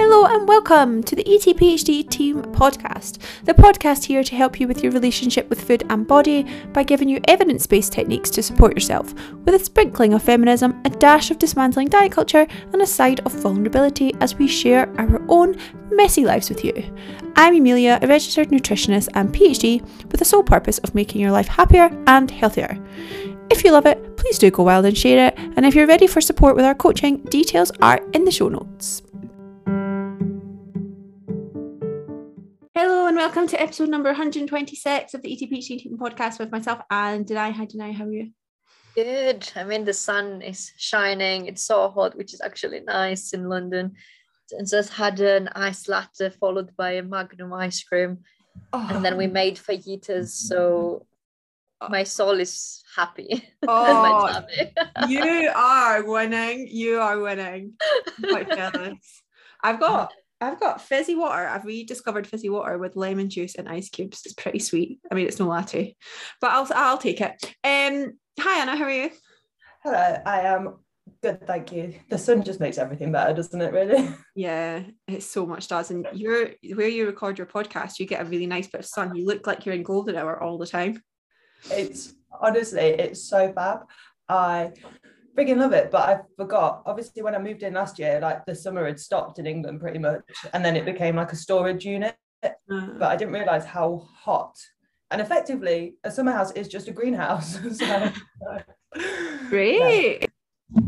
Hello and welcome to the ETPHD Team Podcast, the podcast here to help you with your relationship with food and body by giving you evidence based techniques to support yourself, with a sprinkling of feminism, a dash of dismantling diet culture, and a side of vulnerability as we share our own messy lives with you. I'm Emilia, a registered nutritionist and PhD with the sole purpose of making your life happier and healthier. If you love it, please do go wild and share it, and if you're ready for support with our coaching, details are in the show notes. Hello and welcome to episode number 126 of the ETPHD Team podcast with myself and Denai. Hi Denai, how are you? Good. I mean, the sun is shining. It's so hot, which is actually nice in London. And so I just had an ice latte followed by a Magnum ice cream. Oh. And then we oh. made fajitas. So oh. my soul is happy. Oh, you are winning. You are winning. I'm quite jealous. I've got I've got fizzy water. I've rediscovered fizzy water with lemon juice and ice cubes. It's pretty sweet. I mean, it's no latte, but I'll I'll take it. Um, hi Anna, how are you? Hello, I am good, thank you. The sun just makes everything better, doesn't it? Really? Yeah, it so much does. And you're where you record your podcast, you get a really nice bit of sun. You look like you're in golden hour all the time. It's honestly, it's so fab. I freaking love it. But I forgot, obviously, when I moved in last year, like the summer had stopped in England pretty much. And then it became like a storage unit. Mm. But I didn't realize how hot. And effectively, a summer house is just a greenhouse. so, Great.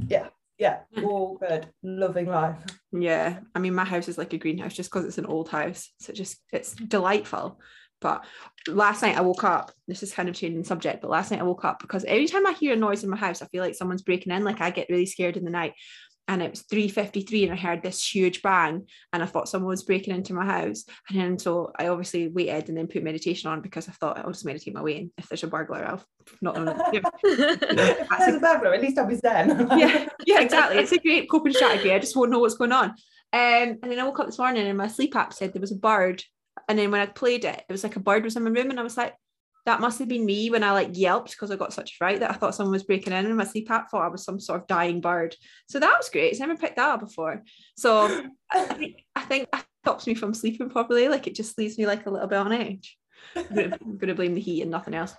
Yeah. yeah. yeah. All good. Loving life. Yeah. I mean, my house is like a greenhouse just because it's an old house. So just, it's delightful. But last night I woke up. This is kind of changing subject, but last night I woke up because every time I hear a noise in my house, I feel like someone's breaking in. Like I get really scared in the night. And it was 3:53, and I heard this huge bang, and I thought someone was breaking into my house. And then so I obviously waited and then put meditation on because I thought I'll just meditate my way in. If there's a burglar, I'll not know. if there's a burglar, at least I'll be zen. yeah, yeah, exactly. It's a great coping strategy. I just won't know what's going on. Um, and then I woke up this morning and my sleep app said there was a bird and then when I played it, it was like a bird was in my room, and I was like, that must have been me when I like yelped because I got such a fright that I thought someone was breaking in, and my sleep app thought I was some sort of dying bird. So that was great. It's never picked that up before. So I think I think that stops me from sleeping properly. Like it just leaves me like a little bit on edge. I'm gonna, I'm gonna blame the heat and nothing else.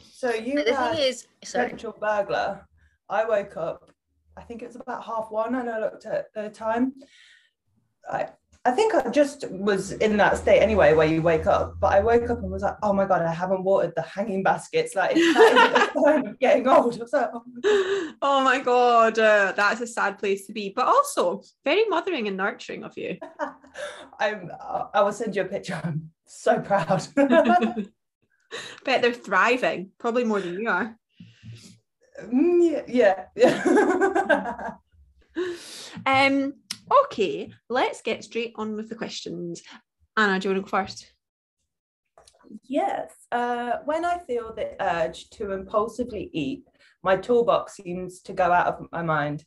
So you the thing is, central burglar. I woke up. I think it was about half one, and I looked at the time. I I think I just was in that state anyway where you wake up, but I woke up and was like, oh my God, I haven't watered the hanging baskets. Like it's getting old. Like, oh, oh my God, uh, that's a sad place to be, but also very mothering and nurturing of you. I'm, I will send you a picture. I'm so proud. Bet they're thriving, probably more than you are. Mm, yeah. yeah. um, Okay, let's get straight on with the questions. Anna, do you want to go first? Yes. Uh, when I feel the urge to impulsively eat, my toolbox seems to go out of my mind.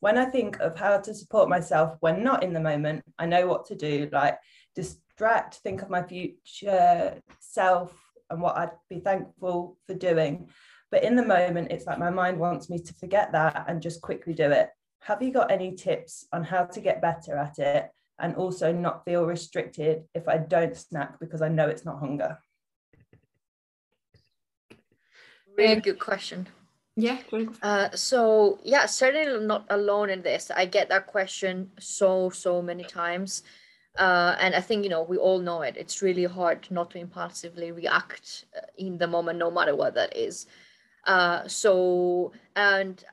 When I think of how to support myself when not in the moment, I know what to do, like distract, think of my future self and what I'd be thankful for doing. But in the moment, it's like my mind wants me to forget that and just quickly do it have you got any tips on how to get better at it and also not feel restricted if I don't snack because I know it's not hunger? Really good question. Yeah. Uh, so yeah, certainly not alone in this. I get that question so so many times, uh, and I think you know we all know it. It's really hard not to impulsively react uh, in the moment, no matter what that is. Uh, so and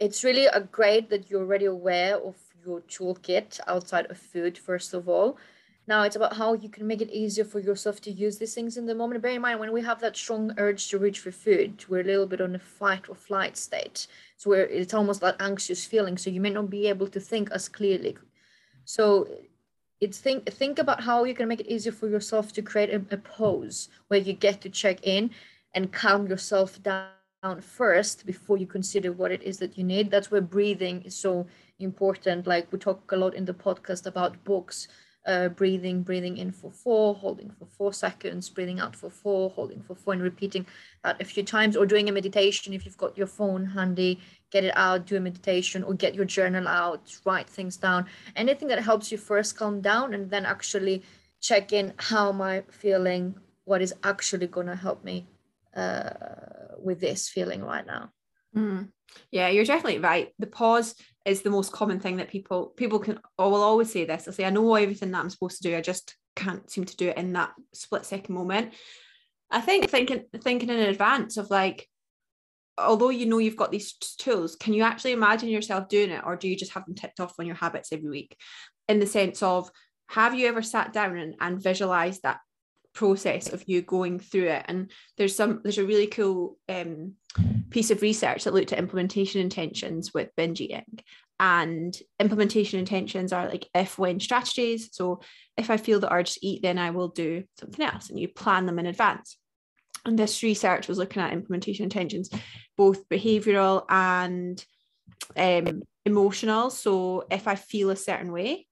it's really a great that you're already aware of your toolkit outside of food first of all. Now it's about how you can make it easier for yourself to use these things in the moment. Bear in mind when we have that strong urge to reach for food we're a little bit on a fight or flight state. So it's almost that anxious feeling so you may not be able to think as clearly. So it's think think about how you can make it easier for yourself to create a, a pose where you get to check in and calm yourself down down first before you consider what it is that you need. That's where breathing is so important. Like we talk a lot in the podcast about books, uh, breathing, breathing in for four, holding for four seconds, breathing out for four, holding for four, and repeating that a few times, or doing a meditation if you've got your phone handy, get it out, do a meditation, or get your journal out, write things down. Anything that helps you first calm down and then actually check in how am I feeling, what is actually going to help me uh, with this feeling right now. Mm. Yeah, you're definitely right. The pause is the most common thing that people people can or will always say this. I say I know everything that I'm supposed to do. I just can't seem to do it in that split second moment. I think thinking thinking in advance of like, although you know you've got these tools, can you actually imagine yourself doing it, or do you just have them ticked off on your habits every week? In the sense of, have you ever sat down and, and visualized that process of you going through it. And there's some there's a really cool um, piece of research that looked at implementation intentions with binge eating and implementation intentions are like if when strategies. So if i feel the urge to eat then i will do something else and you plan them in advance. And this research was looking at implementation intentions both behavioral and um, emotional. So if i feel a certain way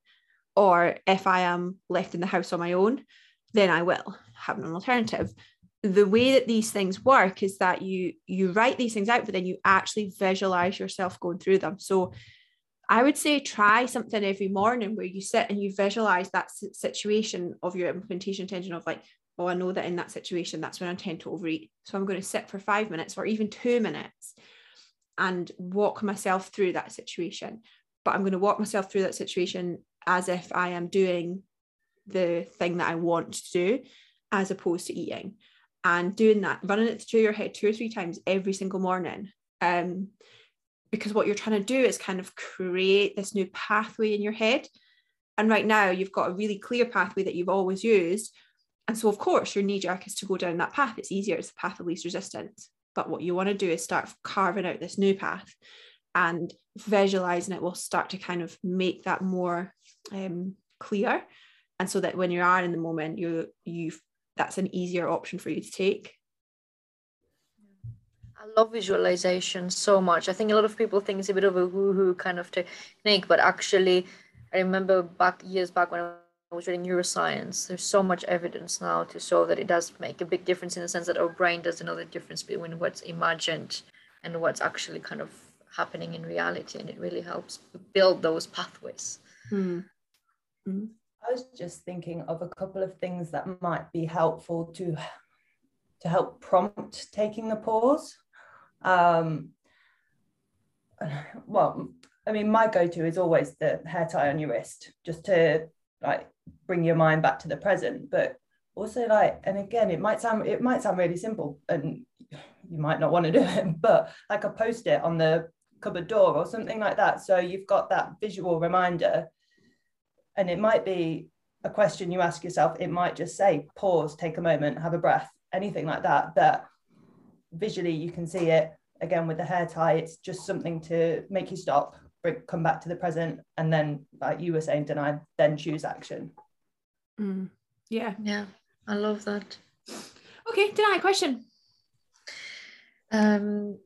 or if i am left in the house on my own then I will have an alternative. The way that these things work is that you you write these things out, but then you actually visualize yourself going through them. So I would say try something every morning where you sit and you visualize that situation of your implementation intention of like, oh, I know that in that situation, that's when I tend to overeat. So I'm going to sit for five minutes or even two minutes and walk myself through that situation. But I'm going to walk myself through that situation as if I am doing the thing that I want to do as opposed to eating. And doing that, running it through your head two or three times every single morning. Um, because what you're trying to do is kind of create this new pathway in your head. And right now, you've got a really clear pathway that you've always used. And so, of course, your knee jerk is to go down that path. It's easier, it's the path of least resistance. But what you want to do is start carving out this new path and visualizing it will start to kind of make that more um, clear and so that when you are in the moment you you that's an easier option for you to take I love visualization so much. I think a lot of people think it's a bit of a woo-hoo kind of technique, but actually, I remember back years back when I was reading neuroscience. There's so much evidence now to show that it does make a big difference in the sense that our brain does know the difference between what's imagined and what's actually kind of happening in reality, and it really helps build those pathways. Mm. Mm. I was just thinking of a couple of things that might be helpful to to help prompt taking the pause. Um, well, I mean, my go-to is always the hair tie on your wrist, just to like bring your mind back to the present. But also, like, and again, it might sound it might sound really simple, and you might not want to do it, but like a post-it on the cupboard door or something like that. So you've got that visual reminder and it might be a question you ask yourself. It might just say pause take a moment have a breath anything like that that visually you can see it again with the hair tie. It's just something to make you stop bring, come back to the present and then like you were saying deny then choose action. Mm. yeah. Yeah i love that. Okay deny question. Um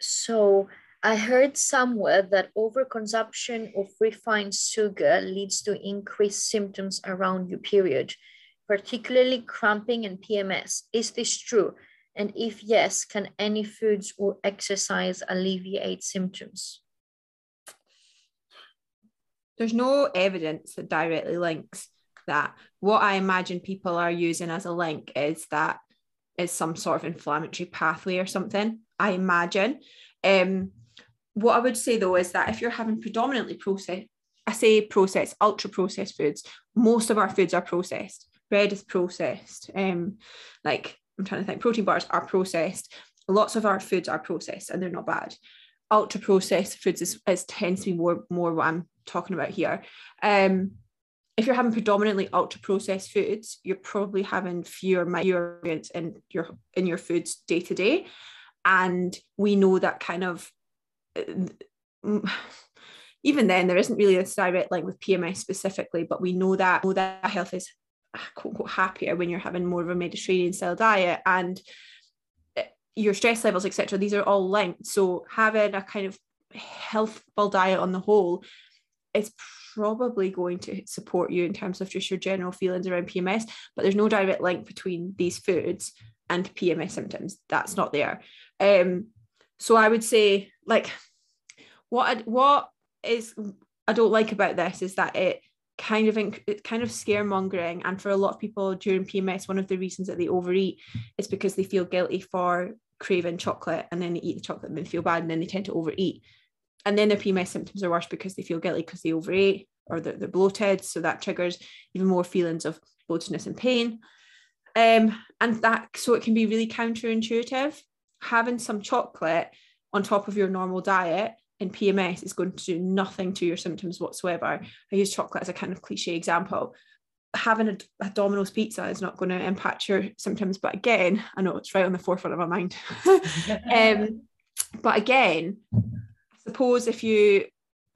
so I heard somewhere that overconsumption of refined sugar leads to increased symptoms around your period, particularly cramping and PMS. Is this true? And if yes, can any foods or exercise alleviate symptoms? There's no evidence that directly links that. What I imagine people are using as a link is that is some sort of inflammatory pathway or something. I imagine. Um, what I would say though is that if you're having predominantly processed, I say processed, ultra processed foods, most of our foods are processed. Bread is processed. Um, like I'm trying to think, protein bars are processed. Lots of our foods are processed and they're not bad. Ultra processed foods is, is tends to be more more what I'm talking about here. Um, if you're having predominantly ultra processed foods, you're probably having fewer micronutrients in your in your foods day to day, and we know that kind of even then there isn't really a direct link with PMS specifically, but we know that know that health is quote, unquote, happier when you're having more of a Mediterranean style diet and eh, your stress levels, etc. These are all linked. So having a kind of healthful diet on the whole it's probably going to support you in terms of just your general feelings around PMS, but there's no direct link between these foods and PMS symptoms. That's not there. Um, so I would say, like, what I, what is I don't like about this is that it kind of it kind of scaremongering, and for a lot of people during PMS, one of the reasons that they overeat is because they feel guilty for craving chocolate, and then they eat the chocolate and then feel bad, and then they tend to overeat and then their PMS symptoms are worse because they feel guilty because they overate or they're, they're bloated. So that triggers even more feelings of bloatedness and pain. Um, and that so it can be really counterintuitive. Having some chocolate on top of your normal diet in PMS is going to do nothing to your symptoms whatsoever. I use chocolate as a kind of cliche example. Having a, a Domino's pizza is not going to impact your symptoms, but again, I know it's right on the forefront of my mind. um, but again, suppose if you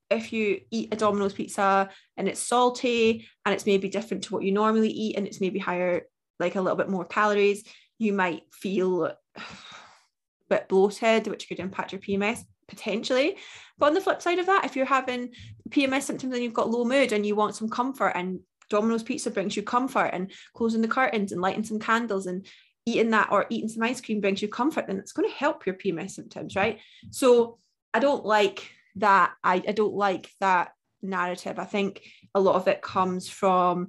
if you eat a Domino's pizza and it's salty and it's maybe different to what you normally eat and it's maybe higher, like a little bit more calories, you might feel bit bloated, which could impact your PMS potentially. But on the flip side of that, if you're having PMS symptoms and you've got low mood and you want some comfort and Domino's pizza brings you comfort and closing the curtains and lighting some candles and eating that or eating some ice cream brings you comfort, then it's going to help your PMS symptoms, right? So I don't like that. I, I don't like that narrative. I think a lot of it comes from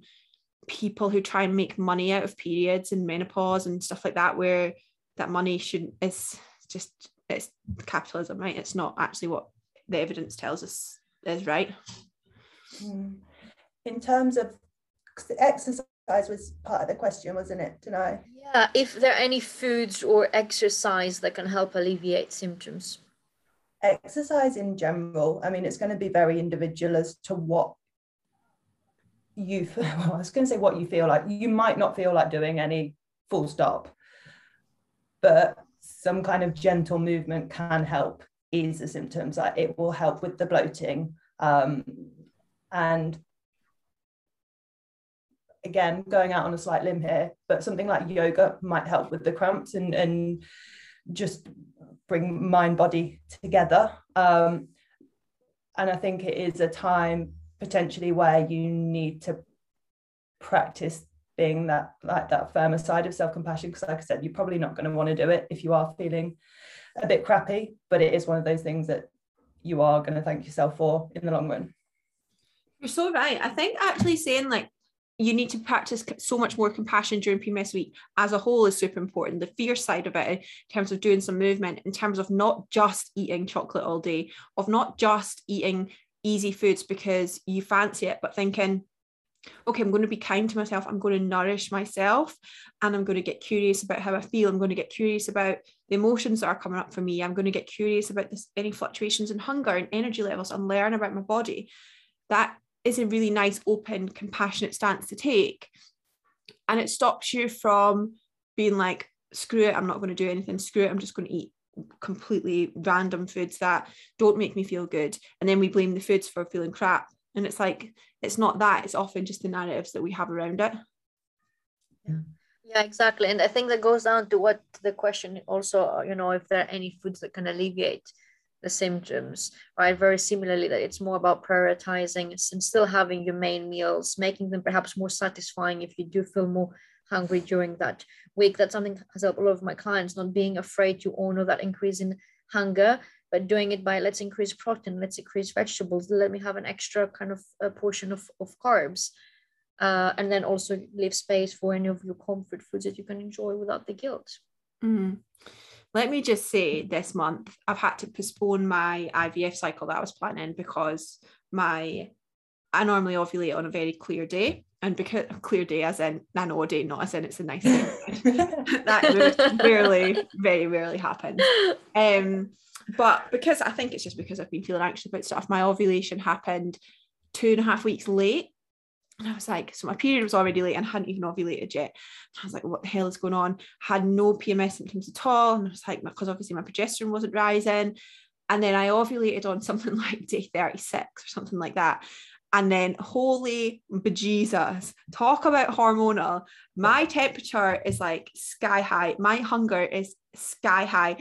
people who try and make money out of periods and menopause and stuff like that, where that money shouldn't is just it's capitalism, right? It's not actually what the evidence tells us is right. Hmm. In terms of exercise was part of the question, wasn't it, tonight? Yeah, if there are any foods or exercise that can help alleviate symptoms exercise in general, I mean, it's going to be very individual as to what you well, I was going to say what you feel like. You might not feel like doing any full stop, but some kind of gentle movement can help ease the symptoms. Like it will help with the bloating. Um, and again, going out on a slight limb here, but something like yoga might help with the cramps and and just bring mind body together um, and i think it is a time potentially where you need to practice being that like that firmer side of self-compassion because like i said you're probably not going to want to do it if you are feeling a bit crappy but it is one of those things that you are going to thank yourself for in the long run you're so right i think actually saying like you need to practice so much more compassion during PMS week as a whole is super important. The fear side of it, in terms of doing some movement, in terms of not just eating chocolate all day, of not just eating easy foods because you fancy it, but thinking, okay, I'm going to be kind to myself. I'm going to nourish myself and I'm going to get curious about how I feel. I'm going to get curious about the emotions that are coming up for me. I'm going to get curious about this, any fluctuations in hunger and energy levels and learn about my body. That is a really nice, open, compassionate stance to take. And it stops you from being like, screw it, I'm not going to do anything, screw it, I'm just going to eat completely random foods that don't make me feel good. And then we blame the foods for feeling crap. And it's like, it's not that, it's often just the narratives that we have around it. Yeah. Yeah, exactly. And I think that goes down to what the question also, you know, if there are any foods that can alleviate the symptoms, right? Very similarly, that it's more about prioritizing and still having your main meals, making them perhaps more satisfying if you do feel more hungry during that week. That's something has helped a lot of my clients, not being afraid to honor that increase in hunger, but doing it by let's increase protein, let's increase vegetables, let me have an extra kind of a portion of, of carbs. Uh, and then also leave space for any of your comfort foods that you can enjoy without the guilt. Mm. Let me just say this month, I've had to postpone my IVF cycle that I was planning because my I normally ovulate on a very clear day. And because a clear day as in an odd day, not as in it's a nice day. that rarely, very rarely happens. Um, but because I think it's just because I've been feeling anxious about stuff, my ovulation happened two and a half weeks late. And I was like, so my period was already late and I hadn't even ovulated yet. And I was like, what the hell is going on? Had no PMS symptoms at all. And I was like, because obviously my progesterone wasn't rising. And then I ovulated on something like day 36 or something like that. And then, holy bejesus, talk about hormonal. My temperature is like sky high. My hunger is sky high.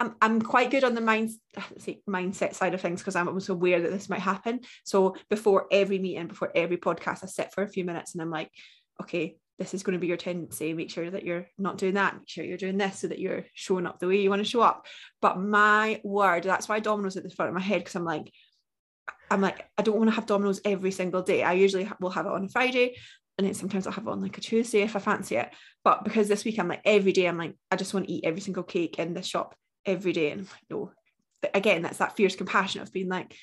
I'm, I'm quite good on the mind, say, mindset side of things because I'm also aware that this might happen. So before every meeting, before every podcast, I sit for a few minutes and I'm like, okay, this is going to be your tendency. Make sure that you're not doing that. Make sure you're doing this so that you're showing up the way you want to show up. But my word, that's why Domino's at the front of my head because I'm like, I'm like, I don't want to have Domino's every single day. I usually will have it on a Friday and then sometimes I'll have it on like a Tuesday if I fancy it. But because this week I'm like every day, I'm like, I just want to eat every single cake in this shop every day. And I'm like, no. But again, that's that fierce compassion of being like,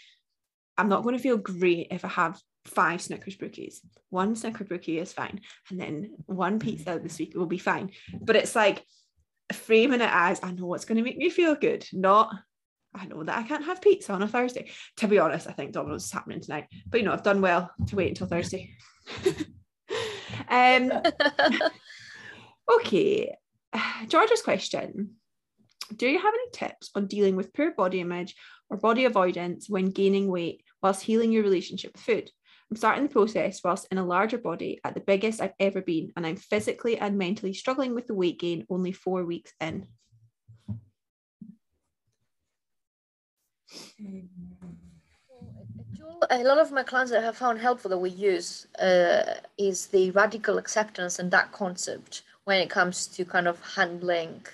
I'm not going to feel great if I have five Snickers brookies. One Snicker brookie is fine. And then one pizza this week will be fine. But it's like framing it as I know what's going to make me feel good, not I know that I can't have pizza on a Thursday. To be honest, I think Domino's is happening tonight. But you know, I've done well to wait until Thursday. um okay. George's question. Do you have any tips on dealing with poor body image or body avoidance when gaining weight whilst healing your relationship with food? I'm starting the process whilst in a larger body at the biggest I've ever been, and I'm physically and mentally struggling with the weight gain only four weeks in. A lot of my clients that have found helpful that we use uh, is the radical acceptance and that concept when it comes to kind of handling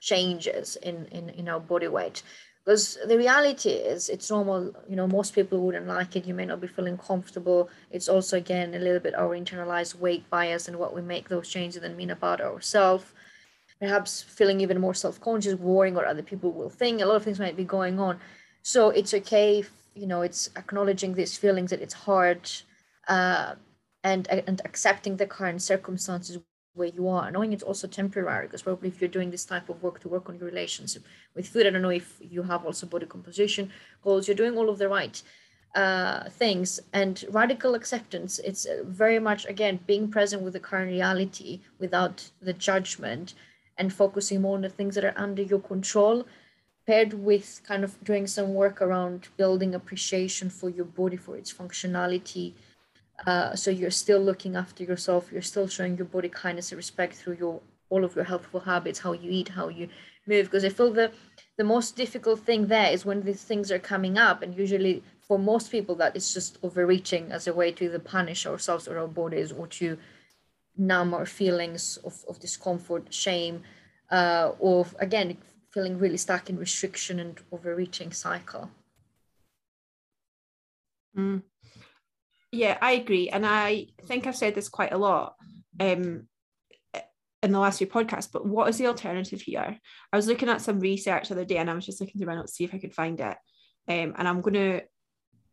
changes in, in, in our body weight. Because the reality is it's normal you know most people wouldn't like it. You may not be feeling comfortable. It's also again a little bit our internalized weight bias and what we make those changes and mean about ourselves perhaps feeling even more self-conscious worrying what other people will think. A lot of things might be going on. So it's okay if, you know it's acknowledging these feelings that it's hard uh, and and accepting the current circumstances where you are, knowing it's also temporary, because probably if you're doing this type of work to work on your relationship with food, I don't know if you have also body composition goals, you're doing all of the right uh, things and radical acceptance. It's uh, very much, again, being present with the current reality without the judgment and focusing more on the things that are under your control paired with kind of doing some work around building appreciation for your body for its functionality uh, so you're still looking after yourself. You're still showing your body kindness and respect through your all of your healthful habits, how you eat, how you move. Because I feel the the most difficult thing there is when these things are coming up, and usually for most people that is just overreaching as a way to either punish ourselves or our bodies or to numb our feelings of, of discomfort, shame, uh, or again feeling really stuck in restriction and overreaching cycle. Mm yeah, I agree. And I think I've said this quite a lot um, in the last few podcasts, but what is the alternative here? I was looking at some research the other day and I was just looking through my notes to see if I could find it. Um, and I'm going to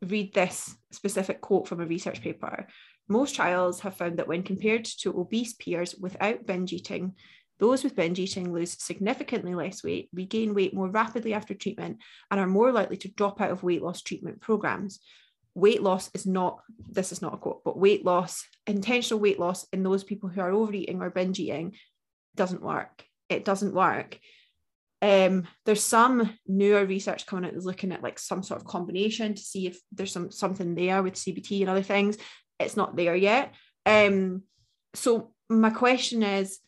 read this specific quote from a research paper. Most trials have found that when compared to obese peers without binge eating, those with binge eating lose significantly less weight, regain weight more rapidly after treatment, and are more likely to drop out of weight loss treatment programs weight loss is not this is not a quote but weight loss intentional weight loss in those people who are overeating or binge eating doesn't work. It doesn't work. Um, there's some newer research coming out that's looking at like some sort of combination to see if there's some something there with cbt and other things. It's not there yet. Um, so my question is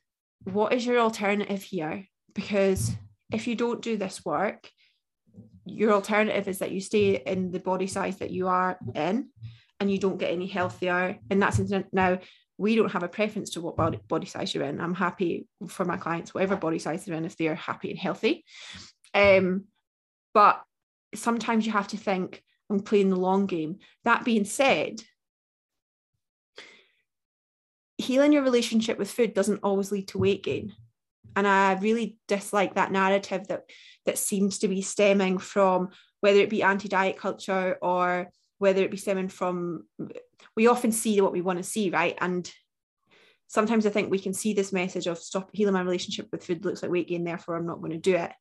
what is your alternative here? Because if you don't do this work your alternative is that you stay in the body size that you are in and you don't get any healthier. In that sense now we don't have a preference to what body, body size you're in. I'm happy for my clients whatever body size they're in if they're happy and healthy. Um, but sometimes you have to think i'm playing the long game. That being said healing your relationship with food doesn't always lead to weight gain and i really dislike that narrative that that seems to be stemming from whether it be anti-diet culture or whether it be stemming from we often see what we want to see right? And sometimes i think we can see this message of stop healing my relationship with food looks like weight gain therefore i'm not going to do it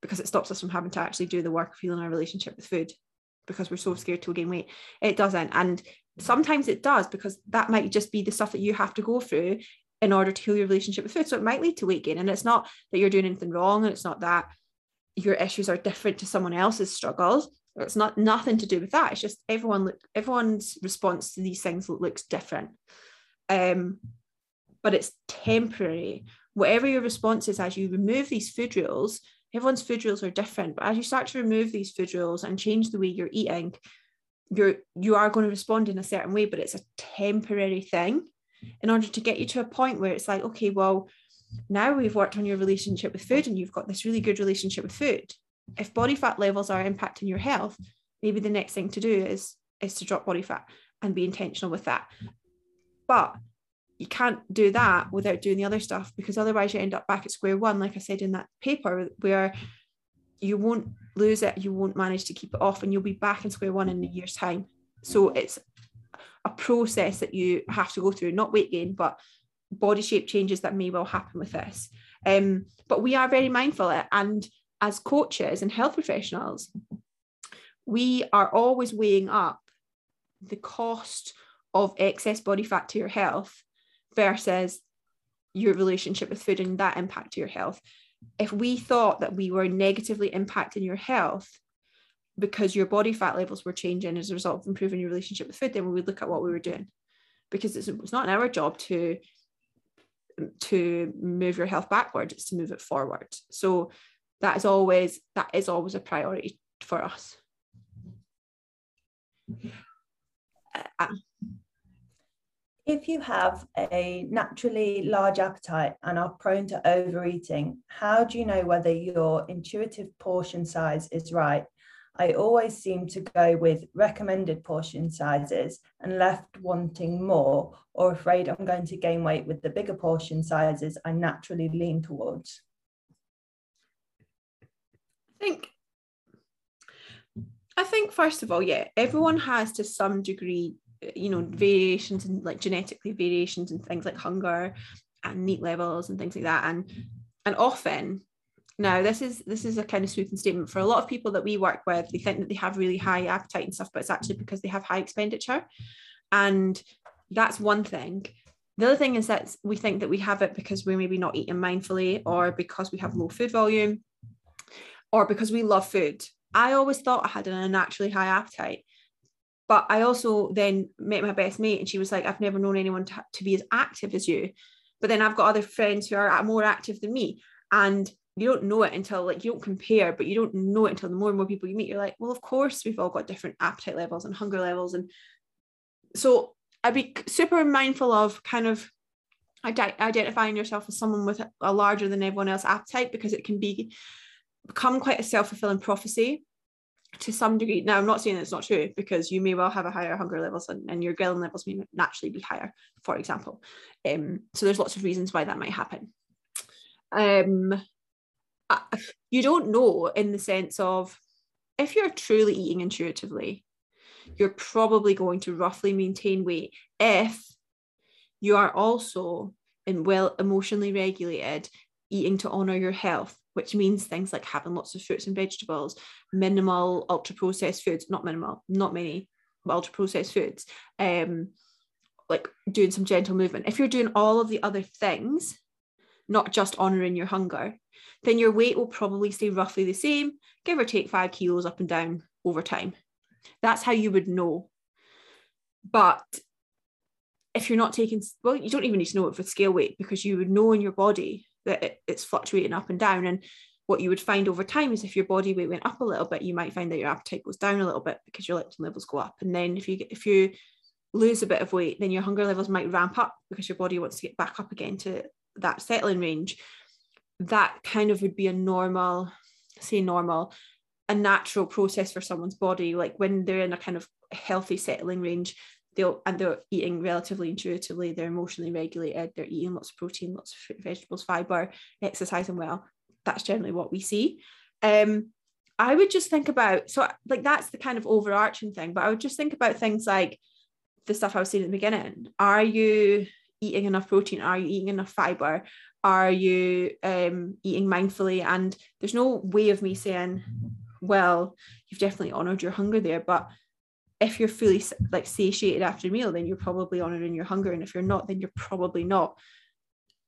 because it stops us from having to actually do the work of healing our relationship with food because we're so scared to gain weight. It doesn't. And sometimes it does because that might just be the stuff that you have to go through in order to heal your relationship with food. So it might lead to weight gain. And it's not that you're doing anything wrong and it's not that your issues are different to someone else's struggles. It's not nothing to do with that. It's just everyone look everyone's response to these things looks different. Um, but it's temporary. Whatever your response is as you remove these food rules, everyone's food rules are different but as you start to remove these food rules and change the way you're eating you're you are going to respond in a certain way but it's a temporary thing in order to get you to a point where it's like okay well now we've worked on your relationship with food and you've got this really good relationship with food. If body fat levels are impacting your health maybe the next thing to do is is to drop body fat and be intentional with that. But you can't do that without doing the other stuff because otherwise you end up back at square one like i said in that paper where you won't lose it you won't manage to keep it off and you'll be back in square one in a year's time. So it's a process that you have to go through not weight gain but body shape changes that may well happen with this um, but we are very mindful and as coaches and health professionals we are always weighing up the cost of excess body fat to your health versus your relationship with food and that impact to your health. If we thought that we were negatively impacting your health because your body fat levels were changing as a result of improving your relationship with food, then we would look at what we were doing because it's, it's not in our job to to move your health backwards it's to move it forward so that is always that is always a priority for us uh, if you have a naturally large appetite and are prone to overeating, how do you know whether your intuitive portion size is right? I always seem to go with recommended portion sizes and left wanting more or afraid I'm going to gain weight with the bigger portion sizes I naturally lean towards. I think I think first of all, yeah, everyone has to some degree uh, you know variations and like genetically variations and things like hunger and NEAT levels and things like that and and often now this is this is a kind of sweeping statement for a lot of people that we work with they think that they have really high appetite and stuff but it's actually because they have high expenditure and that's one thing the other thing is that we think that we have it because we're maybe not eating mindfully or because we have low food volume or because we love food i always thought i had an unnaturally high appetite but I also then met my best mate and she was like, I've never known anyone to, to be as active as you. But then I've got other friends who are more active than me. And you don't know it until like you don't compare, but you don't know it until the more and more people you meet. You're like, well, of course, we've all got different appetite levels and hunger levels. And so I'd be super mindful of kind of identifying yourself as someone with a larger than everyone else appetite because it can be become quite a self-fulfilling prophecy to some degree now i'm not saying it's not true because you may well have a higher hunger levels and, and your ghrelin levels may naturally be higher for example um, so there's lots of reasons why that might happen um, you don't know in the sense of if you're truly eating intuitively you're probably going to roughly maintain weight if you are also in well emotionally regulated eating to honor your health which means things like having lots of fruits and vegetables, minimal ultra processed foods, not minimal, not many ultra processed foods, um, like doing some gentle movement. If you're doing all of the other things, not just honoring your hunger, then your weight will probably stay roughly the same, give or take five kilos up and down over time. That's how you would know. But if you're not taking, well, you don't even need to know it for scale weight because you would know in your body that it, it's fluctuating up and down. And what you would find over time is if your body weight went up a little bit, you might find that your appetite goes down a little bit because your leptin levels go up. And then if you if you lose a bit of weight, then your hunger levels might ramp up because your body wants to get back up again to that settling range. That kind of would be a normal, say normal, a natural process for someone's body. Like when they're in a kind of healthy settling range, they'll and they're eating relatively intuitively they're emotionally regulated they're eating lots of protein lots of fruit, vegetables fiber exercising well that's generally what we see um i would just think about so like that's the kind of overarching thing but i would just think about things like the stuff i was saying at the beginning are you eating enough protein are you eating enough fiber are you um, eating mindfully and there's no way of me saying well you've definitely honored your hunger there but if you're fully like satiated after a meal, then you're probably honoring your hunger. And if you're not, then you're probably not.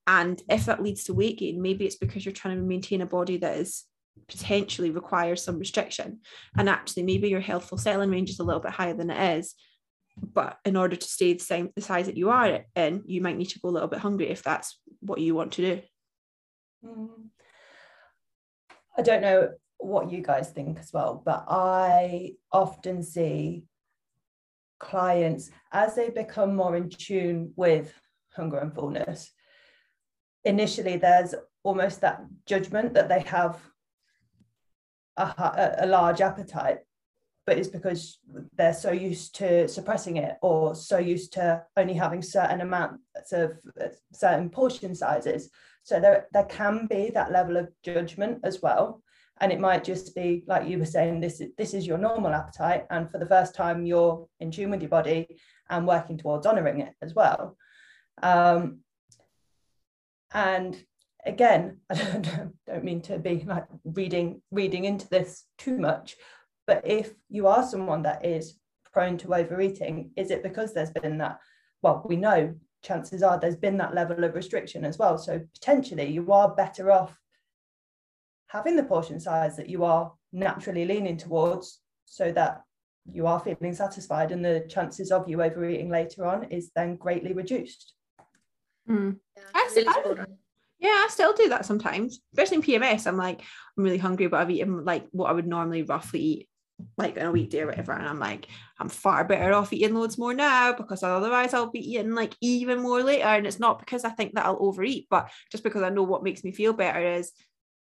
And if that leads to weight gain, maybe it's because you're trying to maintain a body that is potentially requires some restriction. And actually, maybe your healthful settling range is a little bit higher than it is. But in order to stay the same the size that you are in, you might need to go a little bit hungry if that's what you want to do. Mm. I don't know what you guys think as well, but I often see clients as they become more in tune with hunger and fullness. Initially, there's almost that judgment that they have a, a large appetite, but it's because they're so used to suppressing it or so used to only having certain amounts of certain portion sizes. So there, there can be that level of judgment as well and it might just be like you were saying this this is your normal appetite and for the first time you're in tune with your body and working towards honoring it as well um, and again i don't, don't mean to be like reading reading into this too much but if you are someone that is prone to overeating is it because there's been that well we know chances are there's been that level of restriction as well so potentially you are better off having the portion size that you are naturally leaning towards so that you are feeling satisfied and the chances of you overeating later on is then greatly reduced. Mm. Yeah, I, I, yeah, I still do that sometimes, especially in PMS. I'm like, I'm really hungry, but I've eaten like what I would normally roughly eat like in a weekday or whatever. And I'm like, I'm far better off eating loads more now because otherwise I'll be eating like even more later. And it's not because I think that I'll overeat, but just because I know what makes me feel better is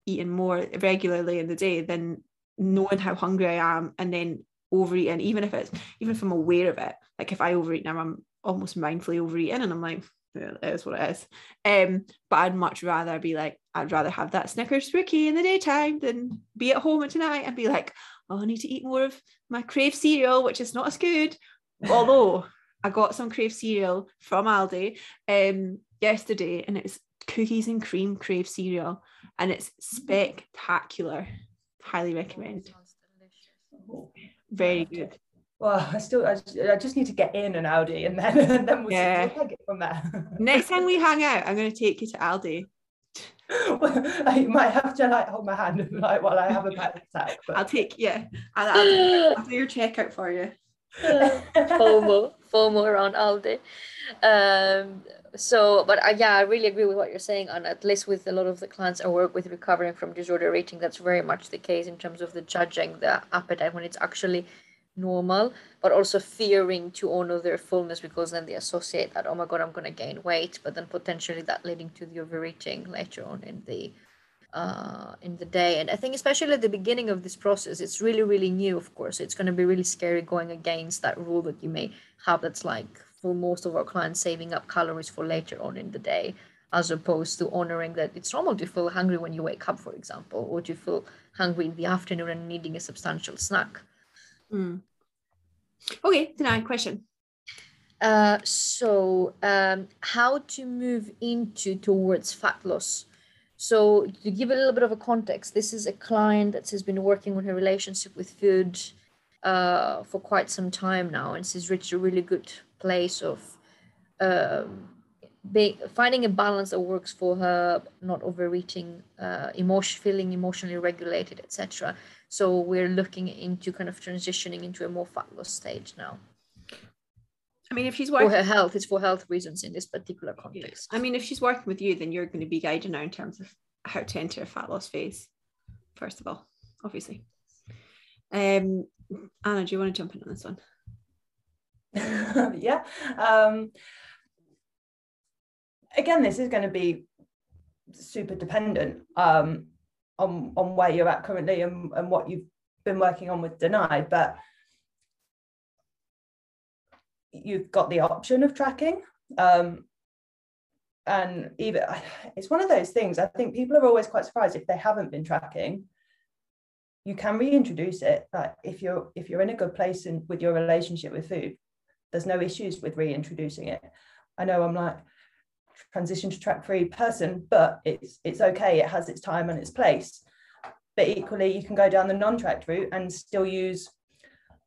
eating more regularly in the day than knowing how hungry I am and then overeating, even if it's even if I'm aware of it. Like if I overeat now, I'm almost mindfully overeating and I'm like, yeah, it is what it is. Um, but I'd much rather be like, I'd rather have that Snickers brookie in the daytime than be at home at tonight and be like, oh, I need to eat more of my Krave cereal, which is not as good. Although I got some Krave cereal from Aldi um yesterday and it's cookies and cream Krave cereal and it's spectacular. Highly recommend. Very good. Well, I still, I just, I just need to get in an Aldi and then, and then we'll yeah. take it from there. Next time we hang out, I'm going to take you to Aldi. Well, I might have to like hold my hand like while I have a panic attack. But... I'll take yeah, I'll, I'll, I'll do your checkout for you. FOMO, FOMO around Aldi. Um, so but I, yeah i really agree with what you're saying and at least with a lot of the clients i work with recovering from disorder eating that's very much the case in terms of the judging the appetite when it's actually normal but also fearing to honor their fullness because then they associate that oh my god i'm going to gain weight but then potentially that leading to the overeating later on in the uh, in the day. And i think especially at the beginning of this process it's really really new of course. It's going to be really scary going against that rule that you may have that's like for most of our clients saving up calories for later on in the day as opposed to honoring that it's normal to feel hungry when you wake up for example or to feel hungry in the afternoon and needing a substantial snack mm. okay deny question uh, so um, how to move into towards fat loss so to give a little bit of a context this is a client that has been working on her relationship with food uh, for quite some time now and she's reached a really good place of um, being, finding a balance that works for her, not overreaching, uh, emotion, feeling emotionally regulated, etc. So we're looking into kind of transitioning into a more fat loss stage now. I mean, if she's working for her health, it's for health reasons in this particular context. I mean, if she's working with you, then you're going to be guiding her in terms of how to enter a fat loss phase. First of all, obviously. Um, Anna, do you want to jump in on this one? yeah. Um, again, this is going to be super dependent um, on on where you're at currently and, and what you've been working on with Deny, but you've got the option of tracking. Um, and even it's one of those things. I think people are always quite surprised if they haven't been tracking. You can reintroduce it. Like if you're if you're in a good place in, with your relationship with food, there's no issues with reintroducing it. I know I'm like transition to track free person, but it's it's okay. It has its time and its place. But equally, you can go down the non-tracked route and still use,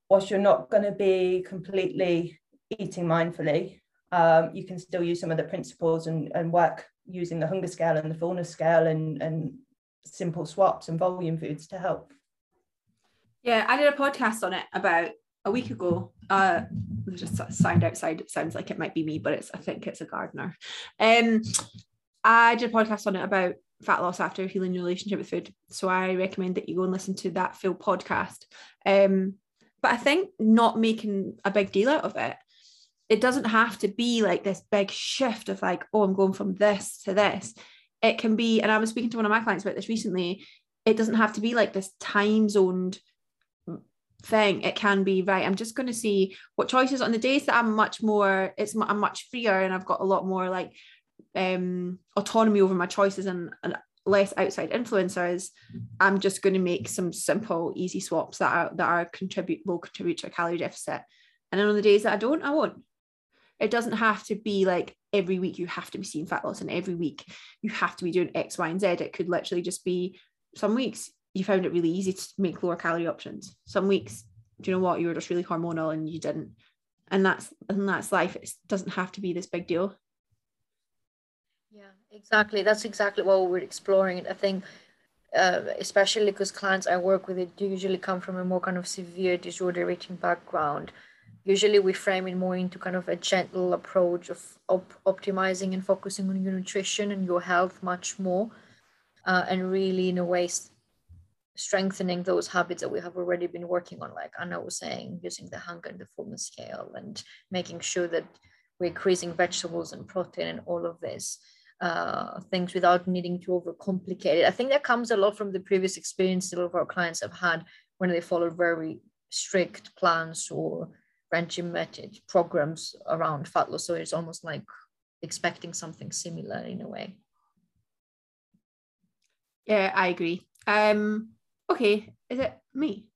whilst you're not going to be completely eating mindfully, um, you can still use some of the principles and, and work using the hunger scale and the fullness scale and, and simple swaps and volume foods to help. Yeah, I did a podcast on it about a week ago. Uh, just sound outside. It sounds like it might be me, but it's I think it's a gardener. Um, I did a podcast on it about fat loss after healing your relationship with food. So I recommend that you go and listen to that full podcast. Um, but I think not making a big deal out of it. It doesn't have to be like this big shift of like, oh, I'm going from this to this. It can be, and I was speaking to one of my clients about this recently. It doesn't have to be like this time zoned thing. It can be right. I'm just going to see what choices on the days that I'm much more. It's I'm much freer and I've got a lot more like um autonomy over my choices and, and less outside influencers i'm just going to make some simple easy swaps that are that are contribute will contribute to a calorie deficit and then on the days that i don't i won't it doesn't have to be like every week you have to be seeing fat loss and every week you have to be doing x y and z it could literally just be some weeks you found it really easy to make lower calorie options some weeks do you know what you were just really hormonal and you didn't and that's and that's life it doesn't have to be this big deal yeah, exactly. That's exactly what we're exploring. I think, uh, especially because clients I work with, it usually come from a more kind of severe disorder eating background. Usually, we frame it more into kind of a gentle approach of op- optimizing and focusing on your nutrition and your health much more, uh, and really, in a way, strengthening those habits that we have already been working on. Like Anna was saying, using the hunger and the fullness scale, and making sure that we're increasing vegetables and protein and all of this uh, things without needing to overcomplicate it. I think that comes a lot from the previous experience that a lot of our clients have had when they followed very strict plans or regimented programs around fat loss. So it's almost like expecting something similar in a way. Yeah, I agree. Um, okay, is it me?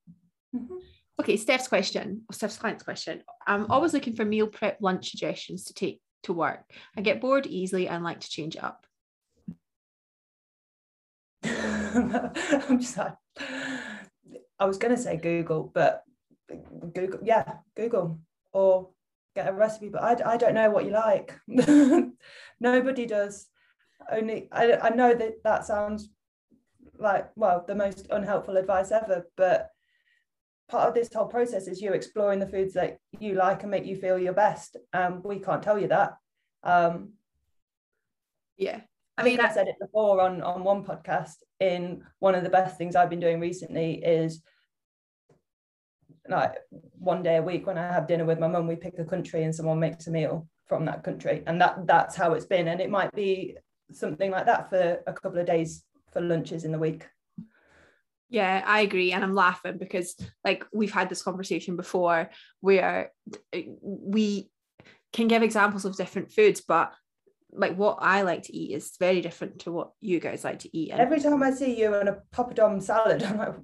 Mm-hmm. Okay, Steph's question, or Steph's client's question. I'm always looking for meal prep lunch suggestions to take to work. I get bored easily and like to change it up. I'm just like, I was going to say Google, but Google, yeah, Google or get a recipe, but I, I don't know what you like. Nobody does. Only I, I know that that sounds like, well, the most unhelpful advice ever, but part of this whole process is you exploring the foods that you like and make you feel your best. Um, we can't tell you that. Um, yeah. I, mean, I said it before on, on one podcast. In one of the best things I've been doing recently is like one day a week when I have dinner with my mum, we pick a country and someone makes a meal from that country, and that that's how it's been. And it might be something like that for a couple of days for lunches in the week. Yeah, I agree. And I'm laughing because, like, we've had this conversation before where uh, we can give examples of different foods, but like what I like to eat is very different to what you guys like to eat. And Every time I see you in a poppadom salad, I'm like,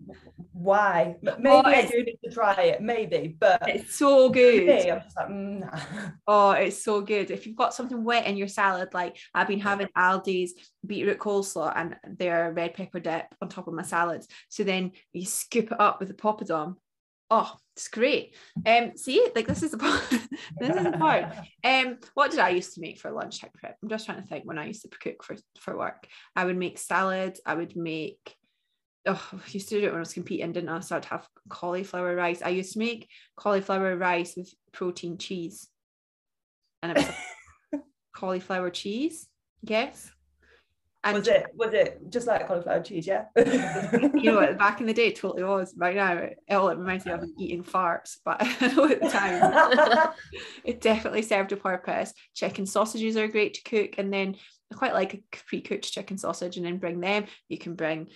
why? Maybe oh, I do need to try it, maybe, but it's so good. Me, I'm just like, mm, nah. Oh, it's so good. If you've got something wet in your salad, like I've been having Aldi's beetroot coleslaw and their red pepper dip on top of my salads. So then you scoop it up with the poppadom. Oh, it's great. Um, see, like this is the part. this is the part. Um, what did I used to make for lunch time prep? I'm just trying to think when I used to cook for for work. I would make salads. I would make. Oh, I used to do it when I was competing, didn't I? So I'd have cauliflower rice. I used to make cauliflower rice with protein cheese, and it was cauliflower cheese. Yes. And was it was it just like cauliflower cheese? Yeah. you know? Back in the day, it totally was. Right now, it, it reminds me of eating farts, but I know at the time it definitely served a purpose. Chicken sausages are great to cook, and then I quite like a pre-cooked chicken sausage, and then bring them. You can bring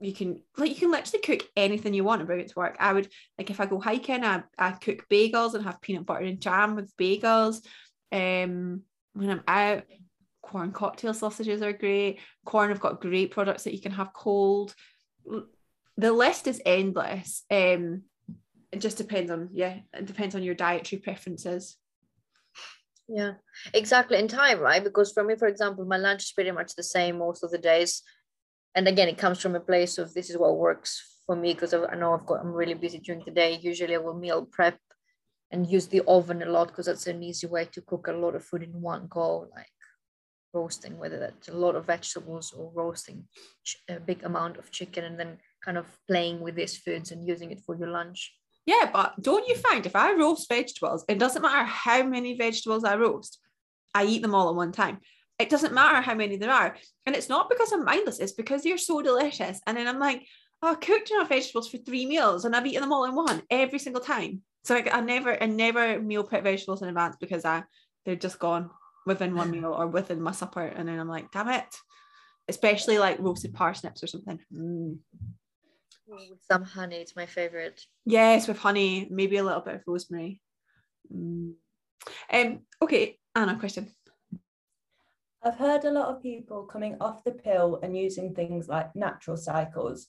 you can like you can literally cook anything you want and bring it to work. I would like if I go hiking, I, I cook bagels and have peanut butter and jam with bagels. Um, when I'm out, Quorn cocktail sausages are great. Quorn have got great products that you can have cold. The list is endless. Um, it just depends on yeah, it depends on your dietary preferences. Yeah, exactly. In time, right? Because for me, for example, my lunch is pretty much the same most of the days. And again, it comes from a place of this is what works for me because I know I've got I'm really busy during the day. Usually I will meal prep and use the oven a lot because that's an easy way to cook a lot of food in one go. Like roasting, whether that's a lot of vegetables or roasting a big amount of chicken and then kind of playing with these foods and using it for your lunch. Yeah, but don't you find if I roast vegetables, it doesn't matter how many vegetables I roast, I eat them all at one time. it doesn't matter how many there are. And it's not because I'm mindless, it's because they're so delicious. And then I'm like, oh, I cooked enough vegetables for three meals and I've eaten them all in one every single time. So I, I never, I never meal prep vegetables in advance because I they're just gone within one meal or within my supper. And then I'm like, damn it. Especially like roasted parsnips or something. Mm. with some honey, it's my favorite. Yes, with honey, maybe a little bit of rosemary. Mm. Um, okay, Anna, question. I've heard a lot of people coming off the pill and using things like natural cycles,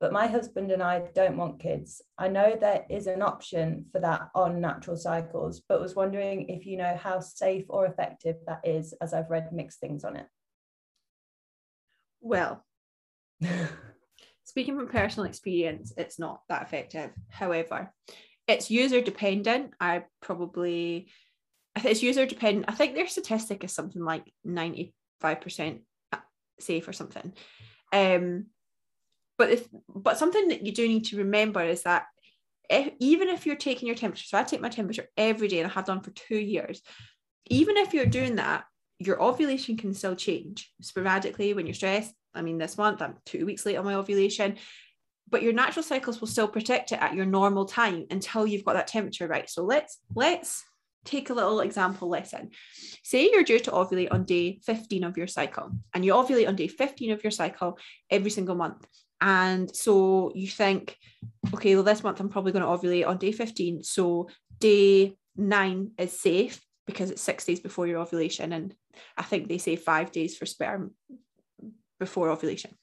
but my husband and I don't want kids. I know there is an option for that on natural cycles, but was wondering if you know how safe or effective that is, as I've read mixed things on it. Well, speaking from personal experience, it's not that effective. However, it's user dependent. I probably, I think it's user dependent. I think their statistic is something like 95% safe or something. Um, but if but something that you do need to remember is that if, even if you're taking your temperature, so I take my temperature every day and I have done for two years, even if you're doing that, your ovulation can still change sporadically when you're stressed. I mean, this month I'm two weeks late on my ovulation, but your natural cycles will still protect it at your normal time until you've got that temperature right. So let's let's take a little example lesson. Say you're due to ovulate on day 15 of your cycle, and you ovulate on day 15 of your cycle every single month. And so you think, okay, well, this month I'm probably going to ovulate on day 15. So day nine is safe because it's six days before your ovulation. And I think they say five days for sperm before ovulation.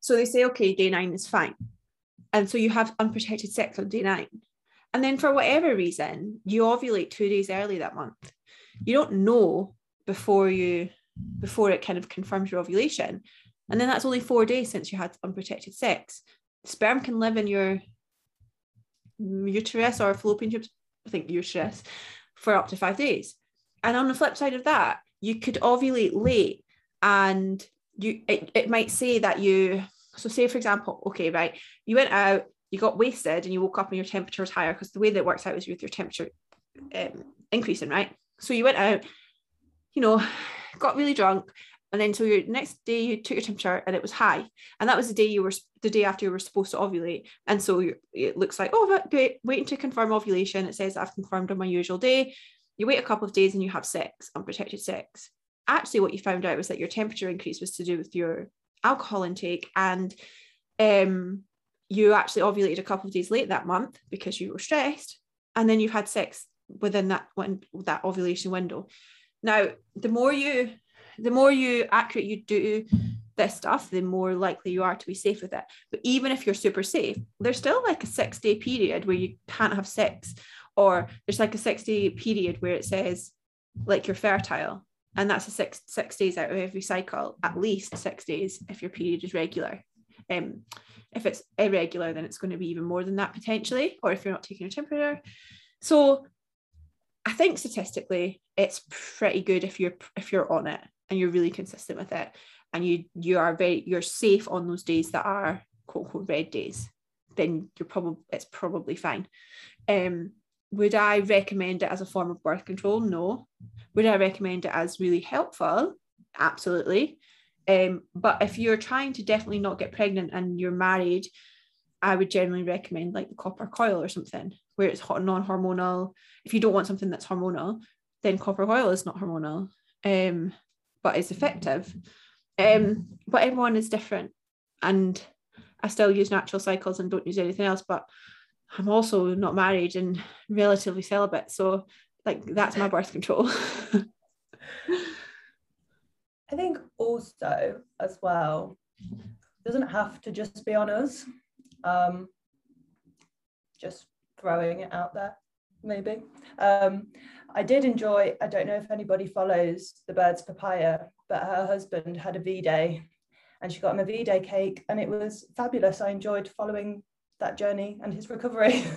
So they say, okay, day nine is fine. And so you have unprotected sex on day nine. And then for whatever reason, you ovulate two days early that month. You don't know before you before it kind of confirms your ovulation and then that's only four days since you had unprotected sex. Sperm can live in your uterus or fallopian tubes, I think uterus, for up to five days. And on the flip side of that, you could ovulate late and you it, it might say that you so say for example, okay, right, you went out, you got wasted and you woke up and your temperature was higher because the way that works out is with your temperature um, increasing, right? So you went out, you know, got really drunk, and then so your next day you took your temperature and it was high. And that was the day you were the day after you were supposed to ovulate. And so it looks like oh great waiting to confirm ovulation. It says i've confirmed on my usual day. You wait a couple of days and you have sex unprotected sex. Actually what you found out was that your temperature increase was to do with your alcohol intake and um you actually ovulated a couple of days late that month because you were stressed. And then you've had sex within that when that ovulation window. Now the more you the more you accurate you do this stuff, the more likely you are to be safe with it. But even if you're super safe, there's still like a six day period where you can't have sex, or there's like a six day period where it says like you're fertile. And that's a six six days out of every cycle, at least six days if your period is regular. Um, if it's irregular, then it's going to be even more than that potentially, or if you're not taking your temperature. So I think statistically, it's pretty good if you're if you're on it and you're really consistent with it. And you you are very you're safe on those days that are quote unquote red days then you're probably it's probably fine. Um would i recommend it as a form of birth control? No. Would i recommend it as really helpful? Absolutely. Um but if you're trying to definitely not get pregnant and you're married i would generally recommend like the copper coil or something where it's hot non-hormonal. If you don't want something that's hormonal then copper coil is not hormonal. Um but is effective. Um, but everyone is different, and I still use natural cycles and don't use anything else. But I'm also not married and relatively celibate, so like that's my birth control. I think also as well doesn't have to just be on us. Um, just throwing it out there, maybe. Um, I did enjoy, I don't know if anybody follows the Birds Papaya, but her husband had a V Day and she got him a V Day cake and it was fabulous. I enjoyed following that journey and his recovery.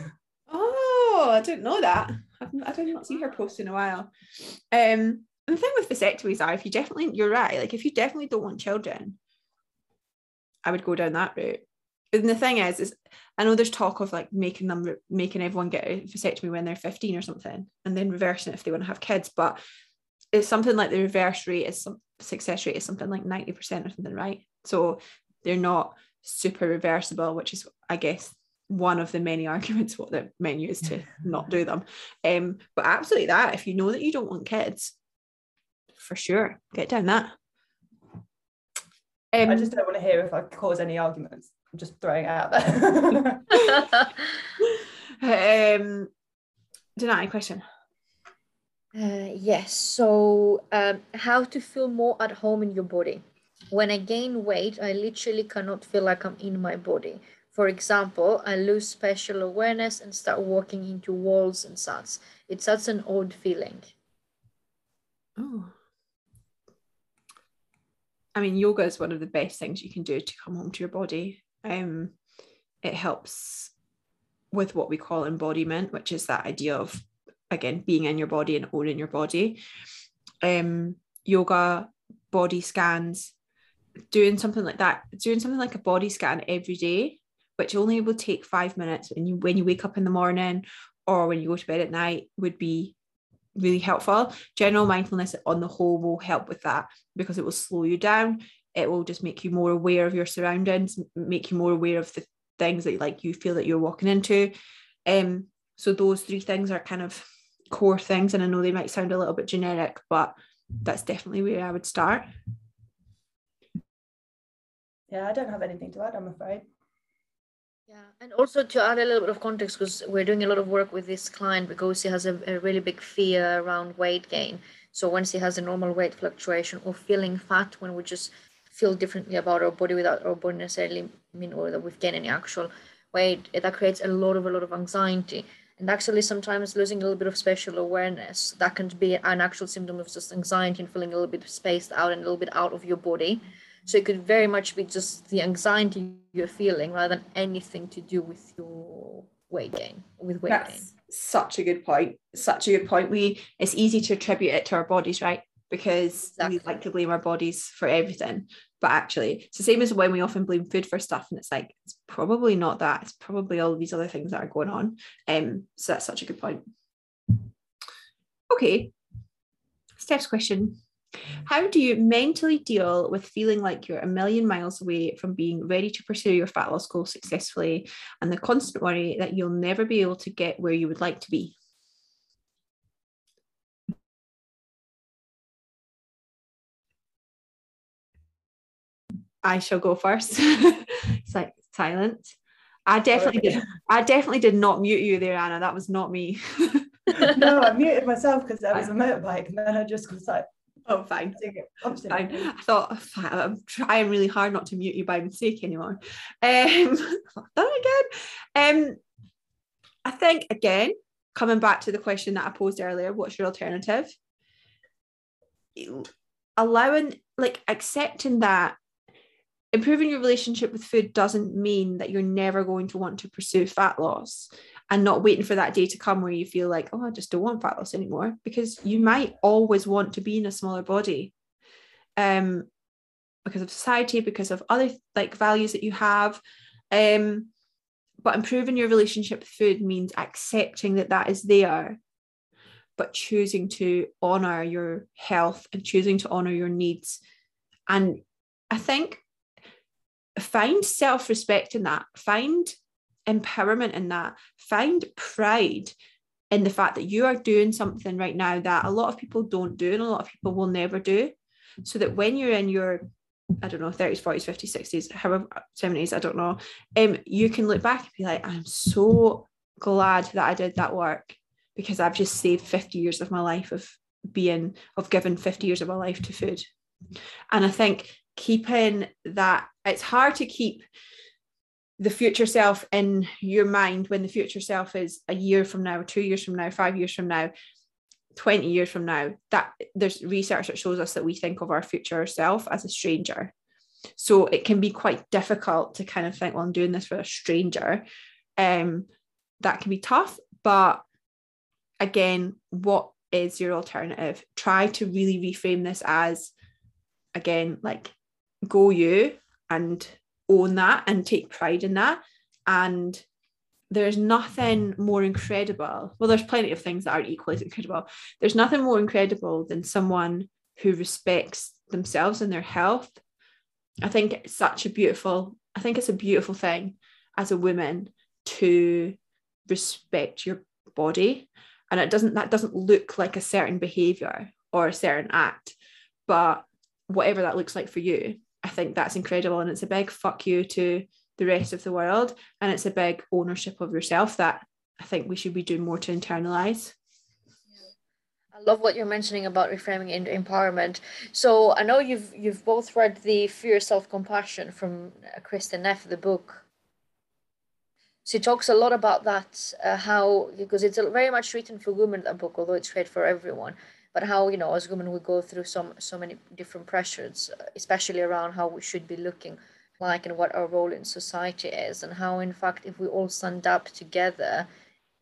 Oh, I didn't know that. I've, I did not see her post in a while. Um, and the thing with vasectomies are if you definitely, you're right, like if you definitely don't want children, I would go down that route and the thing is, is I know there's talk of like making them making everyone get a vasectomy when they're 15 or something, and then reversing it if they want to have kids. But it's something like the reverse rate is some success rate is something like 90% or something, right? So they're not super reversible, which is, I guess, one of the many arguments what the menu is to not do them. Um, but absolutely that if you know that you don't want kids, for sure, get down that. Um, I just don't want to hear if I cause any arguments. I'm just throwing it out there. um, deny question. Uh, yes. So, um, how to feel more at home in your body? When I gain weight, I literally cannot feel like I'm in my body. For example, I lose spatial awareness and start walking into walls and such. It's such an odd feeling. Oh. I mean, yoga is one of the best things you can do to come home to your body. Um, it helps with what we call embodiment, which is that idea of again being in your body and owning your body. Um, yoga, body scans, doing something like that, doing something like a body scan every day, which only will take five minutes when you when you wake up in the morning or when you go to bed at night would be really helpful. General mindfulness on the whole will help with that because it will slow you down. It will just make you more aware of your surroundings, make you more aware of the things that like you feel that you're walking into. Um, so those three things are kind of core things, and I know they might sound a little bit generic, but that's definitely where I would start. Yeah, I don't have anything to add, I'm afraid. Yeah, and also to add a little bit of context, because we're doing a lot of work with this client because he has a, a really big fear around weight gain. So once he has a normal weight fluctuation or feeling fat, when we just feel differently about our body without our body necessarily mean or that we've gained any actual weight, that creates a lot of a lot of anxiety. And actually, sometimes losing a little bit of spatial awareness that can be an actual symptom of just anxiety and feeling a little bit spaced out and a little bit out of your body. So it could very much be just the anxiety you're feeling rather than anything to do with your weight gain, with weight That's gain. Such a good point. Such a good point. We it's easy to attribute it to our bodies, right? Because exactly. we like to blame our bodies for everything. But actually, it's the same as when we often blame food for stuff, and it's like it's probably not that. It's probably all these other things that are going on. Um, so that's such a good point. Okay. Steph's question how do you mentally deal with feeling like you're a million miles away from being ready to pursue your fat loss goal successfully and the constant worry that you'll never be able to get where you would like to be? I shall go first. it's like silent. I definitely did. I definitely did not mute you there, Anna. That was not me. no, I muted myself because there was a motorbike, and then I just was like, Oh, fine. I'm fine. I thought I'm trying really hard not to mute you by mistake anymore. Um, done again. Um, I think again, coming back to the question that I posed earlier, what's your alternative? Allowing, like, accepting that improving your relationship with food doesn't mean that you're never going to want to pursue fat loss and not waiting for that day to come where you feel like, oh, I just don't want fat loss anymore, because you might always want to be in a smaller body. Um, because of society, because of other like values that you have. Um, but improving your relationship with food means accepting that that is there, but choosing to honor your health and choosing to honor your needs. And I think find self respect in that, find empowerment in that. Find pride in the fact that you are doing something right now that a lot of people don't do and a lot of people will never do. So that when you're in your, I don't know, 30s, 40s, 50s, 60s, however, 70s, I don't know, um, you can look back and be like, I'm so glad that I did that work because I've just saved 50 years of my life of being, of giving 50 years of my life to food. And I think keeping that, it's hard to keep the future self in your mind when the future self is a year from now, two years from now, five years from now, 20 years from now, that there's research that shows us that we think of our future self as a stranger. So it can be quite difficult to kind of think, well, I'm doing this for a stranger. Um, that can be tough, but again, what is your alternative? Try to really reframe this as again, like go you and own that and take pride in that and there's nothing more incredible. Well, there's plenty of things that aren't equally as incredible. There's nothing more incredible than someone who respects themselves and their health. I think it's such a beautiful, I think it's a beautiful thing as a woman to respect your body. And it doesn't that doesn't look like a certain behavior or a certain act, but whatever that looks like for you, I think that's incredible. And it's a big fuck you to the rest of the world. And it's a big ownership of yourself that I think we should be doing more to internalize. I love what you're mentioning about reframing into empowerment. So I know you've you've both read the Fierce Self Compassion from uh, Kristin Neff, the book. She talks a lot about that, uh, how because it's very much written for women. That book, although it's read for everyone, but how you know as women we go through some so many different pressures, especially around how we should be looking like and what our role in society is and how in fact if we all stand up together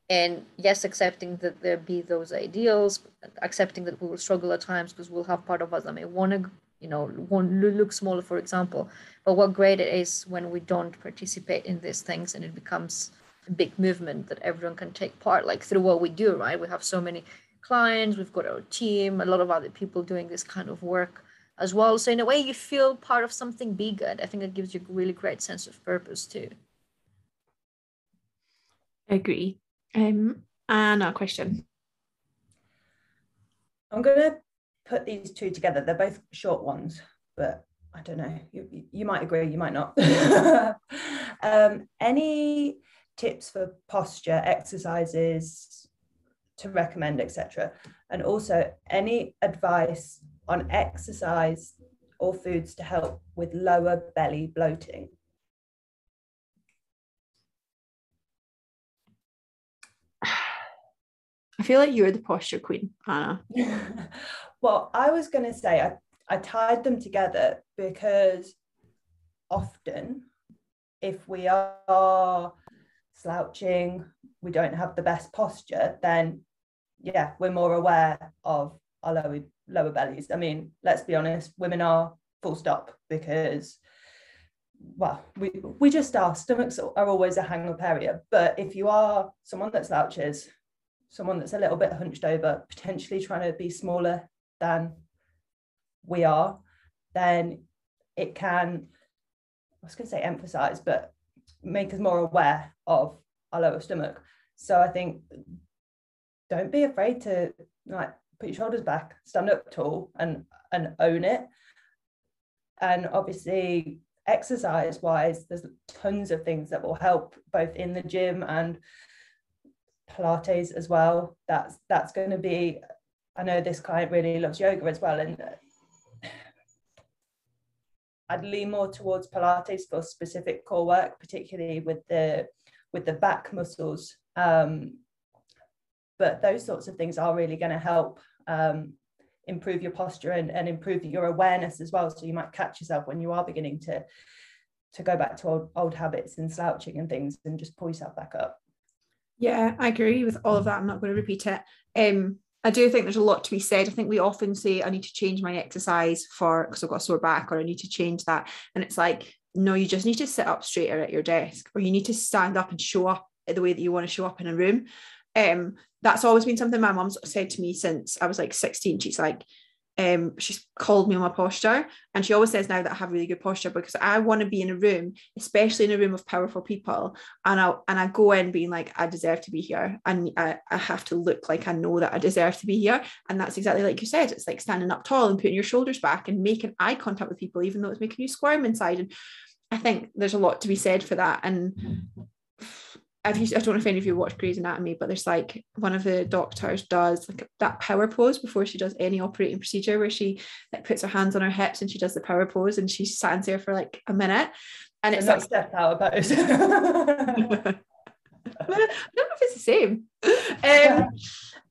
and yes accepting that there be those ideals accepting that we will struggle at times because we'll have part of us that may want to you know want look smaller for example. But what great it is when we don't participate in these things and it becomes a big movement that everyone can take part like through what we do right? We have so many clients we've got our team a lot of other people doing this kind of work as well. So in a way, you feel part of something bigger. I think it gives you a really great sense of purpose too. I agree. Um, a question. I'm gonna put these two together. They're both short ones, but I don't know. You you might agree, you might not. um, any tips for posture exercises to recommend, etc. And also any advice on exercise or foods to help with lower belly bloating? I feel like you're the posture queen, Anna. well, I was going to say I, I tied them together because often, if we are slouching, we don't have the best posture, then yeah, we're more aware of our lower lower bellies. I mean, let's be honest, women are full stop because well, we we just are. Stomachs are always a hang up area. But if you are someone that slouches, someone that's a little bit hunched over, potentially trying to be smaller than we are, then it can, I was going to say emphasize, but make us more aware of our lower stomach. So I think don't be afraid to like put your shoulders back, stand up tall, and and own it. And obviously, exercise wise, there's tons of things that will help both in the gym and Pilates as well. That's that's going to be. I know this client really loves yoga as well, and I'd lean more towards Pilates for specific core work, particularly with the with the back muscles. Um, but those sorts of things are really going to help um, improve your posture and, and improve your awareness as well so you might catch yourself when you are beginning to to go back to old, old habits and slouching and things and just pull yourself back up yeah i agree with all of that i'm not going to repeat it um I do think there's a lot to be said. I think we often say, I need to change my exercise for because I've got a sore back, or I need to change that. And it's like, no, you just need to sit up straighter at your desk, or you need to stand up and show up the way that you want to show up in a room um, that's always been something my mom's said to me since I was like 16. She's like, um, she's called me on my posture, and she always says now that I have really good posture because I want to be in a room, especially in a room of powerful people, and I and I go in being like I deserve to be here, and I, I have to look like I know that I deserve to be here, and that's exactly like you said. It's like standing up tall and putting your shoulders back and making eye contact with people, even though it's making you squirm inside. And I think there's a lot to be said for that, and you, I don't know if any of you watch Grey's Anatomy, but there's like one of the doctors does like that power pose before she does any operating procedure where she like puts her hands on her hips and she does the power pose and she stands there for like a minute. And it's like step out pose. I don't know if it's the same. Um,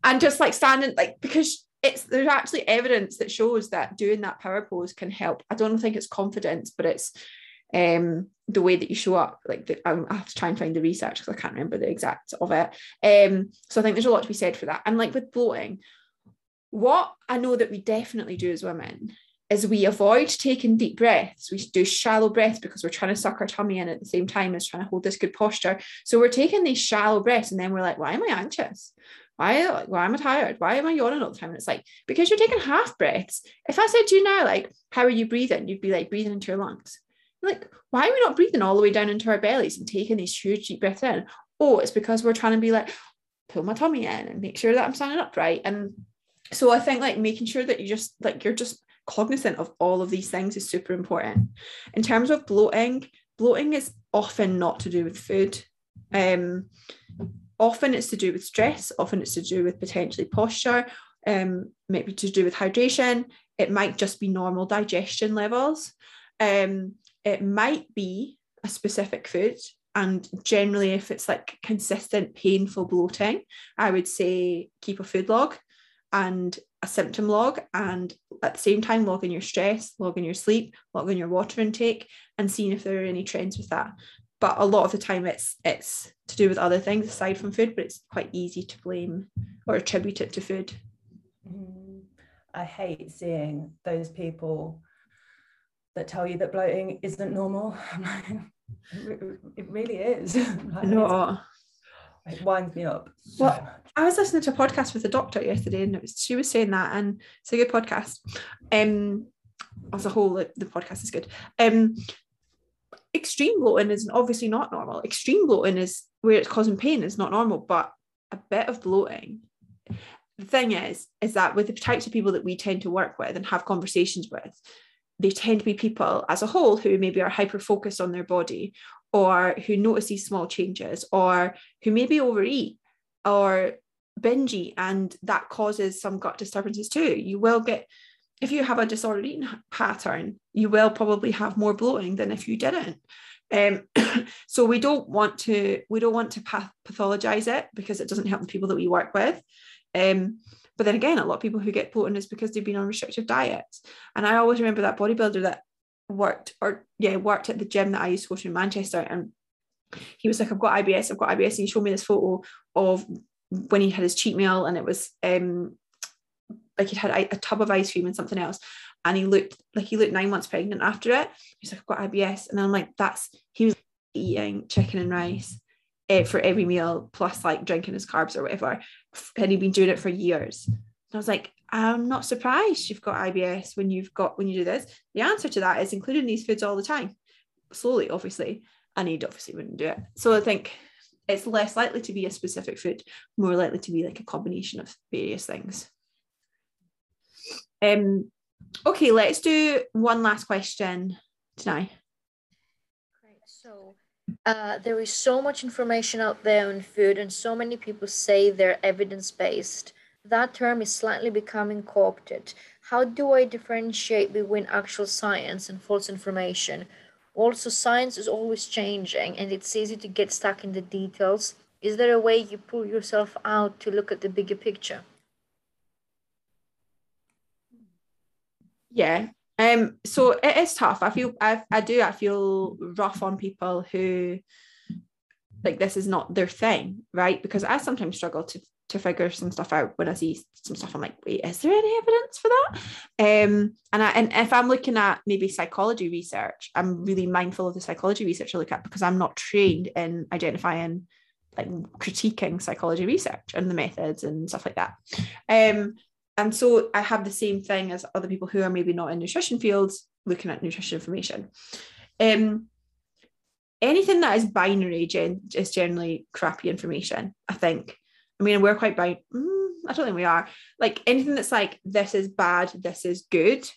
and just like standing like because it's there's actually evidence that shows that doing that power pose can help. I don't think it's confidence, but it's um the way that you show up like the, i have to try and find the research because i can't remember the exact of it um so i think there's a lot to be said for that and like with bloating what i know that we definitely do as women is we avoid taking deep breaths. We do shallow breaths because we're trying to suck our tummy in at the same time as trying to hold this good posture. So we're taking these shallow breaths and then we're like, why am I anxious? Why, why am I tired? Why am I yawning all the time? And it's like, because you're taking half breaths. If I said to you now, like, how are you breathing? You'd be like breathing into your lungs. Like, why are we not breathing all the way down into our bellies and taking these huge deep breaths in? Oh, it's because we're trying to be like, pull my tummy in and make sure that I'm standing upright. And so I think like making sure that you just like you're just cognizant of all of these things is super important. In terms of bloating, bloating is often not to do with food. Um, often it's to do with stress, often it's to do with potentially posture, um, maybe to do with hydration. It might just be normal digestion levels. Um, it might be a specific food. And generally, if it's like consistent painful bloating, I would say keep a food log and a symptom log and at the same time log in your stress, log in your sleep, log in your water intake and seeing if there are any trends with that. But a lot of the time it's it's to do with other things aside from food, but it's quite easy to blame or attribute it to food. Mm, I hate seeing those people that tell you that bloating isn't normal. it really is. like, no. It winds me up. Well. I was listening to a podcast with a doctor yesterday, and was, she was saying that, and it's a good podcast. Um, as a whole, the, the podcast is good. Um, extreme bloating is obviously not normal. Extreme bloating is where it's causing pain is not normal, but a bit of bloating. The thing is, is that with the types of people that we tend to work with and have conversations with, they tend to be people as a whole who maybe are hyper focused on their body or who notice these small changes or who maybe overeat or binge eat and that causes some gut disturbances too. You will get if you have a disordered eating pattern you will probably have more bloating than if you didn't. Um, so we don't want to we don't want to path- pathologize it because it doesn't help the people that we work with. Um, but then again a lot of people who get bloating is because they've been on restrictive diets. And i always remember that bodybuilder that worked or yeah worked at the gym that I used to go to in Manchester and he was like I've got IBS I've got IBS and he showed me this photo of when he had his cheat meal and it was um like he'd had a tub of ice cream and something else and he looked like he looked nine months pregnant after it. He's like I've got IBS and I'm like that's he was eating chicken and rice uh, for every meal plus like drinking his carbs or whatever and he'd been doing it for years and I was like I'm not surprised you've got IBS when you've got when you do this. The answer to that is including these foods all the time, slowly, obviously. And he obviously wouldn't do it. So I think it's less likely to be a specific food, more likely to be like a combination of various things. Um, okay, let's do one last question tonight. Uh, there is so much information out there on food, and so many people say they're evidence based that term is slightly becoming co-opted. How do I differentiate between actual science and false information? Also, science is always changing and it's easy to get stuck in the details. Is there a way you pull yourself out to look at the bigger picture? Yeah. Um, so it is tough. I feel I, I do I feel rough on people who like this is not their thing, right? Because I sometimes struggle to to figure some stuff out when I see some stuff. I'm like, wait, is there any evidence for that? Um, and I, and if I'm looking at maybe psychology research, I'm really mindful of the psychology research I look at because I'm not trained in identifying, like critiquing psychology research and the methods and stuff like that. Um, and so I have the same thing as other people who are maybe not in nutrition fields looking at nutrition information. Um, anything that is binary gen- is generally crappy information, I think. I mean, we're quite by. Mm, I don't think we are. Like anything that's like this is bad, this is good,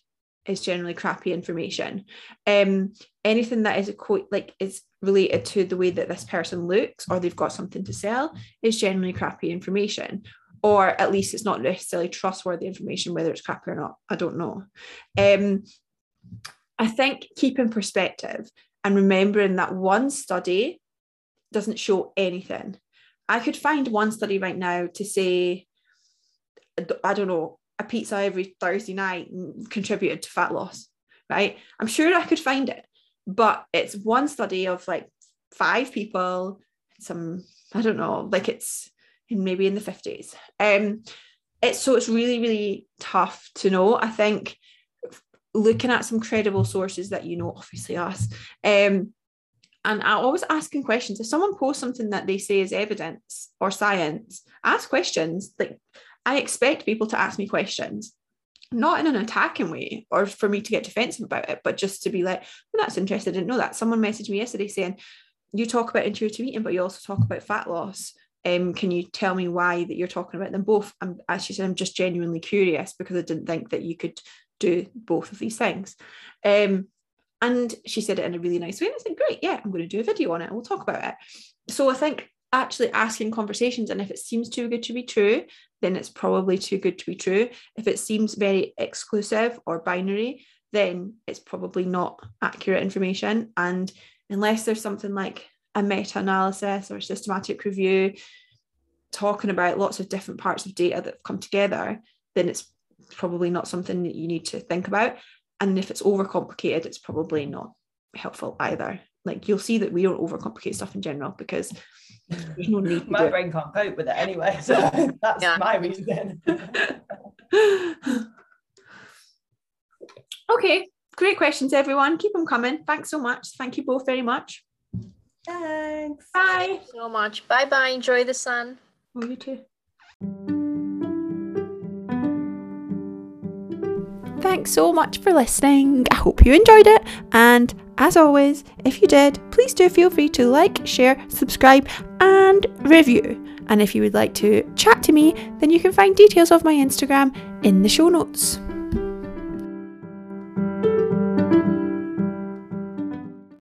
is generally crappy information. Um, anything that is a quote like is related to the way that this person looks or they've got something to sell is generally crappy information. Or at least it's not necessarily trustworthy information, whether it's crappy or not. I don't know. Um, I think keeping perspective and remembering that one study doesn't show anything I could find one study right now to say, I don't know, a pizza every Thursday night contributed to fat loss, right? I'm sure I could find it, but it's one study of like five people, some, I don't know, like it's maybe in the 50s. Um, it's so it's really, really tough to know. I think looking at some credible sources that you know, obviously us. Um, and I always asking questions. If someone posts something that they say is evidence or science, ask questions. Like I expect people to ask me questions, not in an attacking way or for me to get defensive about it, but just to be like, well, that's interesting. I didn't know that. Someone messaged me yesterday saying, you talk about intuitive eating, but you also talk about fat loss. Um, can you tell me why that you're talking about them both? And as she said, I'm just genuinely curious because I didn't think that you could do both of these things. Um, and she said it in a really nice way. And I said, great, yeah, I'm going to do a video on it. and We'll talk about it. So I think actually asking conversations, and if it seems too good to be true, then it's probably too good to be true. If it seems very exclusive or binary, then it's probably not accurate information. And unless there's something like a meta analysis or a systematic review talking about lots of different parts of data that have come together, then it's probably not something that you need to think about. And if it's overcomplicated, it's probably not helpful either. Like you'll see that we don't overcomplicate stuff in general because there's no need. my brain can't cope with it anyway, so that's yeah. my reason. okay, great questions, everyone. Keep them coming. Thanks so much. Thank you both very much. Thanks. Bye. Thank so much. Bye bye. Enjoy the sun. Oh, you too. Thanks so much for listening. I hope you enjoyed it. And as always, if you did, please do feel free to like, share, subscribe, and review. And if you would like to chat to me, then you can find details of my Instagram in the show notes.